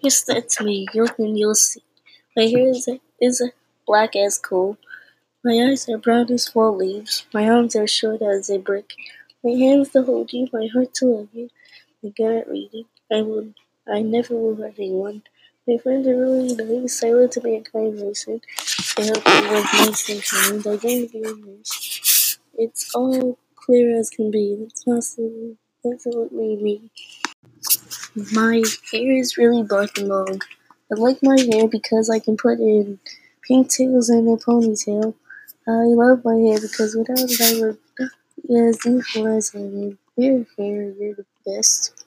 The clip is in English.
Yes, that's me. Look and you'll see. My hair is, is black as coal. My eyes are brown as fall leaves. My arms are short as a brick. My hands to hold you, my heart to love you. I'm good at reading. I will. I never will hurt anyone. My friends are really nice. Silent to be a kind person. I hope everyone's nice and kind. I to be nurse. It's all clear as can be. It's absolutely, absolutely me. My hair is really black and long. I like my hair because I can put in pigtails and a ponytail. I love my hair because without it I would as I am. Your hair, you're the best.